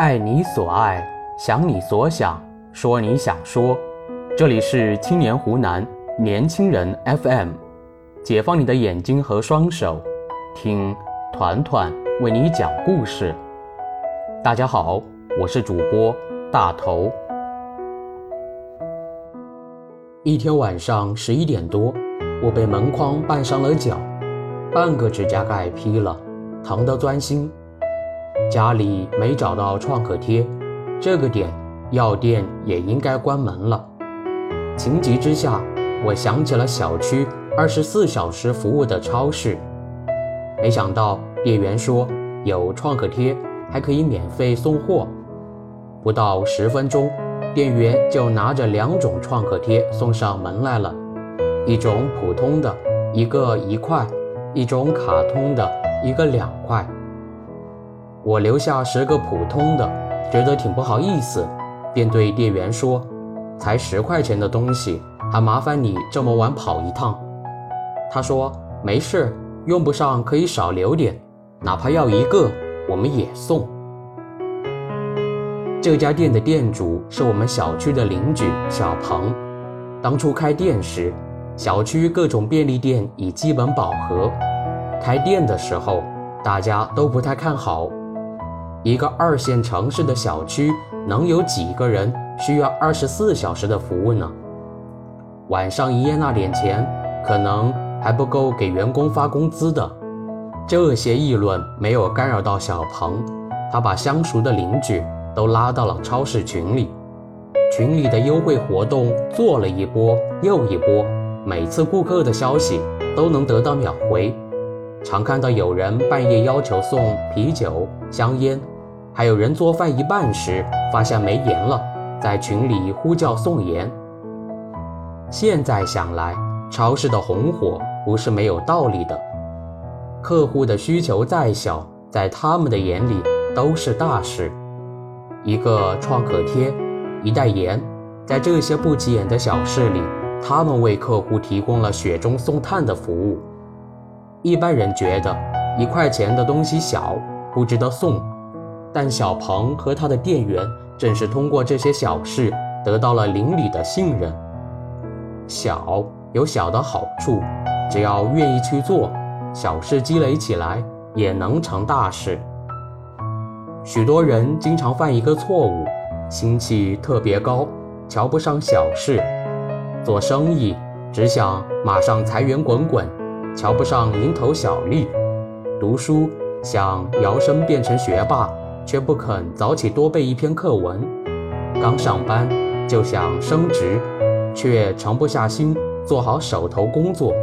爱你所爱，想你所想，说你想说。这里是青年湖南年轻人 FM，解放你的眼睛和双手，听团团为你讲故事。大家好，我是主播大头。一天晚上十一点多，我被门框绊伤了脚，半个指甲盖劈了，疼得钻心。家里没找到创可贴，这个点药店也应该关门了。情急之下，我想起了小区二十四小时服务的超市，没想到店员说有创可贴还可以免费送货。不到十分钟，店员就拿着两种创可贴送上门来了，一种普通的，一个一块；一种卡通的，一个两块。我留下十个普通的，觉得挺不好意思，便对店员说：“才十块钱的东西，还麻烦你这么晚跑一趟。”他说：“没事，用不上可以少留点，哪怕要一个，我们也送。”这家店的店主是我们小区的邻居小鹏。当初开店时，小区各种便利店已基本饱和，开店的时候大家都不太看好。一个二线城市的小区能有几个人需要二十四小时的服务呢？晚上营业那点钱，可能还不够给员工发工资的。这些议论没有干扰到小鹏，他把相熟的邻居都拉到了超市群里，群里的优惠活动做了一波又一波，每次顾客的消息都能得到秒回。常看到有人半夜要求送啤酒、香烟，还有人做饭一半时发现没盐了，在群里呼叫送盐。现在想来，超市的红火不是没有道理的。客户的需求再小，在他们的眼里都是大事。一个创可贴，一袋盐，在这些不起眼的小事里，他们为客户提供了雪中送炭的服务。一般人觉得一块钱的东西小，不值得送，但小鹏和他的店员正是通过这些小事得到了邻里的信任。小有小的好处，只要愿意去做，小事积累起来也能成大事。许多人经常犯一个错误，心气特别高，瞧不上小事，做生意只想马上财源滚滚。瞧不上蝇头小利，读书想摇身变成学霸，却不肯早起多背一篇课文；刚上班就想升职，却沉不下心做好手头工作。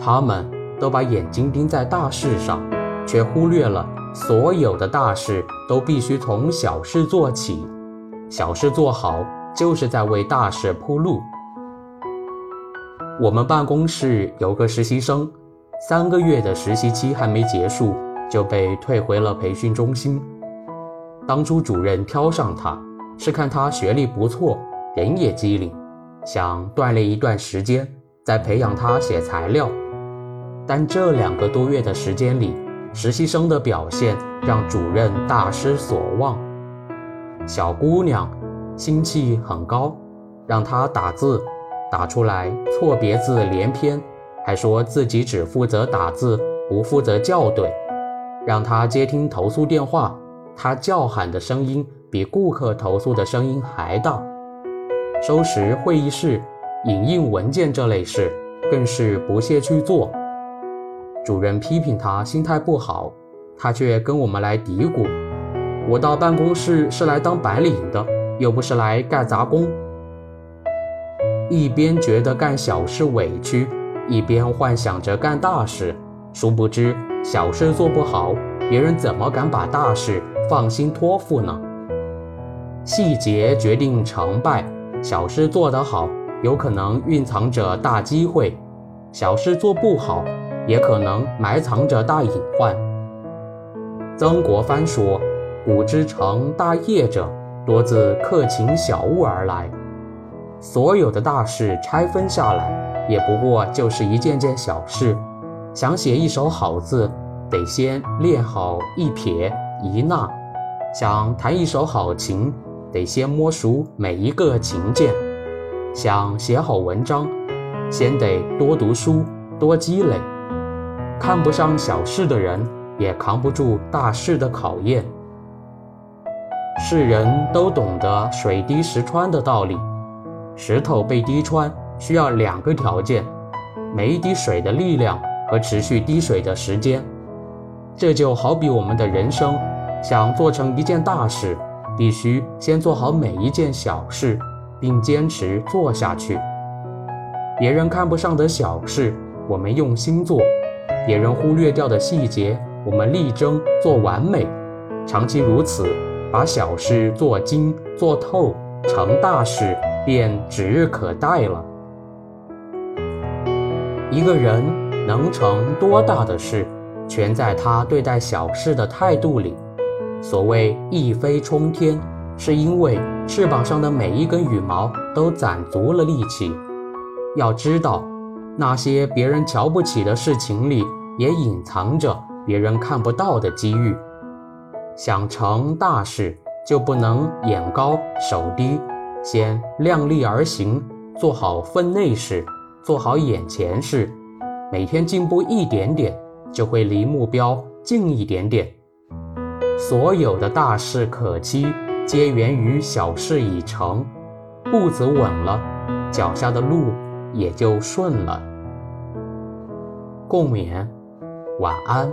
他们都把眼睛盯在大事上，却忽略了所有的大事都必须从小事做起，小事做好就是在为大事铺路。我们办公室有个实习生，三个月的实习期还没结束，就被退回了培训中心。当初主任挑上他，是看他学历不错，人也机灵，想锻炼一段时间，再培养他写材料。但这两个多月的时间里，实习生的表现让主任大失所望。小姑娘心气很高，让她打字。打出来错别字连篇，还说自己只负责打字，不负责校对，让他接听投诉电话，他叫喊的声音比顾客投诉的声音还大。收拾会议室、影印文件这类事，更是不屑去做。主任批评他心态不好，他却跟我们来嘀咕：“我到办公室是来当白领的，又不是来干杂工。”一边觉得干小事委屈，一边幻想着干大事。殊不知，小事做不好，别人怎么敢把大事放心托付呢？细节决定成败，小事做得好，有可能蕴藏着大机会；小事做不好，也可能埋藏着大隐患。曾国藩说：“古之成大业者，多自克勤小物而来。”所有的大事拆分下来，也不过就是一件件小事。想写一手好字，得先练好一撇一捺。想弹一首好琴，得先摸熟每一个琴键；想写好文章，先得多读书、多积累。看不上小事的人，也扛不住大事的考验。世人都懂得水滴石穿的道理，石头被滴穿需要两个条件：每一滴水的力量和持续滴水的时间。这就好比我们的人生，想做成一件大事，必须先做好每一件小事，并坚持做下去。别人看不上的小事，我们用心做；别人忽略掉的细节，我们力争做完美。长期如此。把小事做精做透，成大事便指日可待了。一个人能成多大的事，全在他对待小事的态度里。所谓一飞冲天，是因为翅膀上的每一根羽毛都攒足了力气。要知道，那些别人瞧不起的事情里，也隐藏着别人看不到的机遇。想成大事，就不能眼高手低，先量力而行，做好分内事，做好眼前事，每天进步一点点，就会离目标近一点点。所有的大事可期，皆源于小事已成，步子稳了，脚下的路也就顺了。共勉，晚安。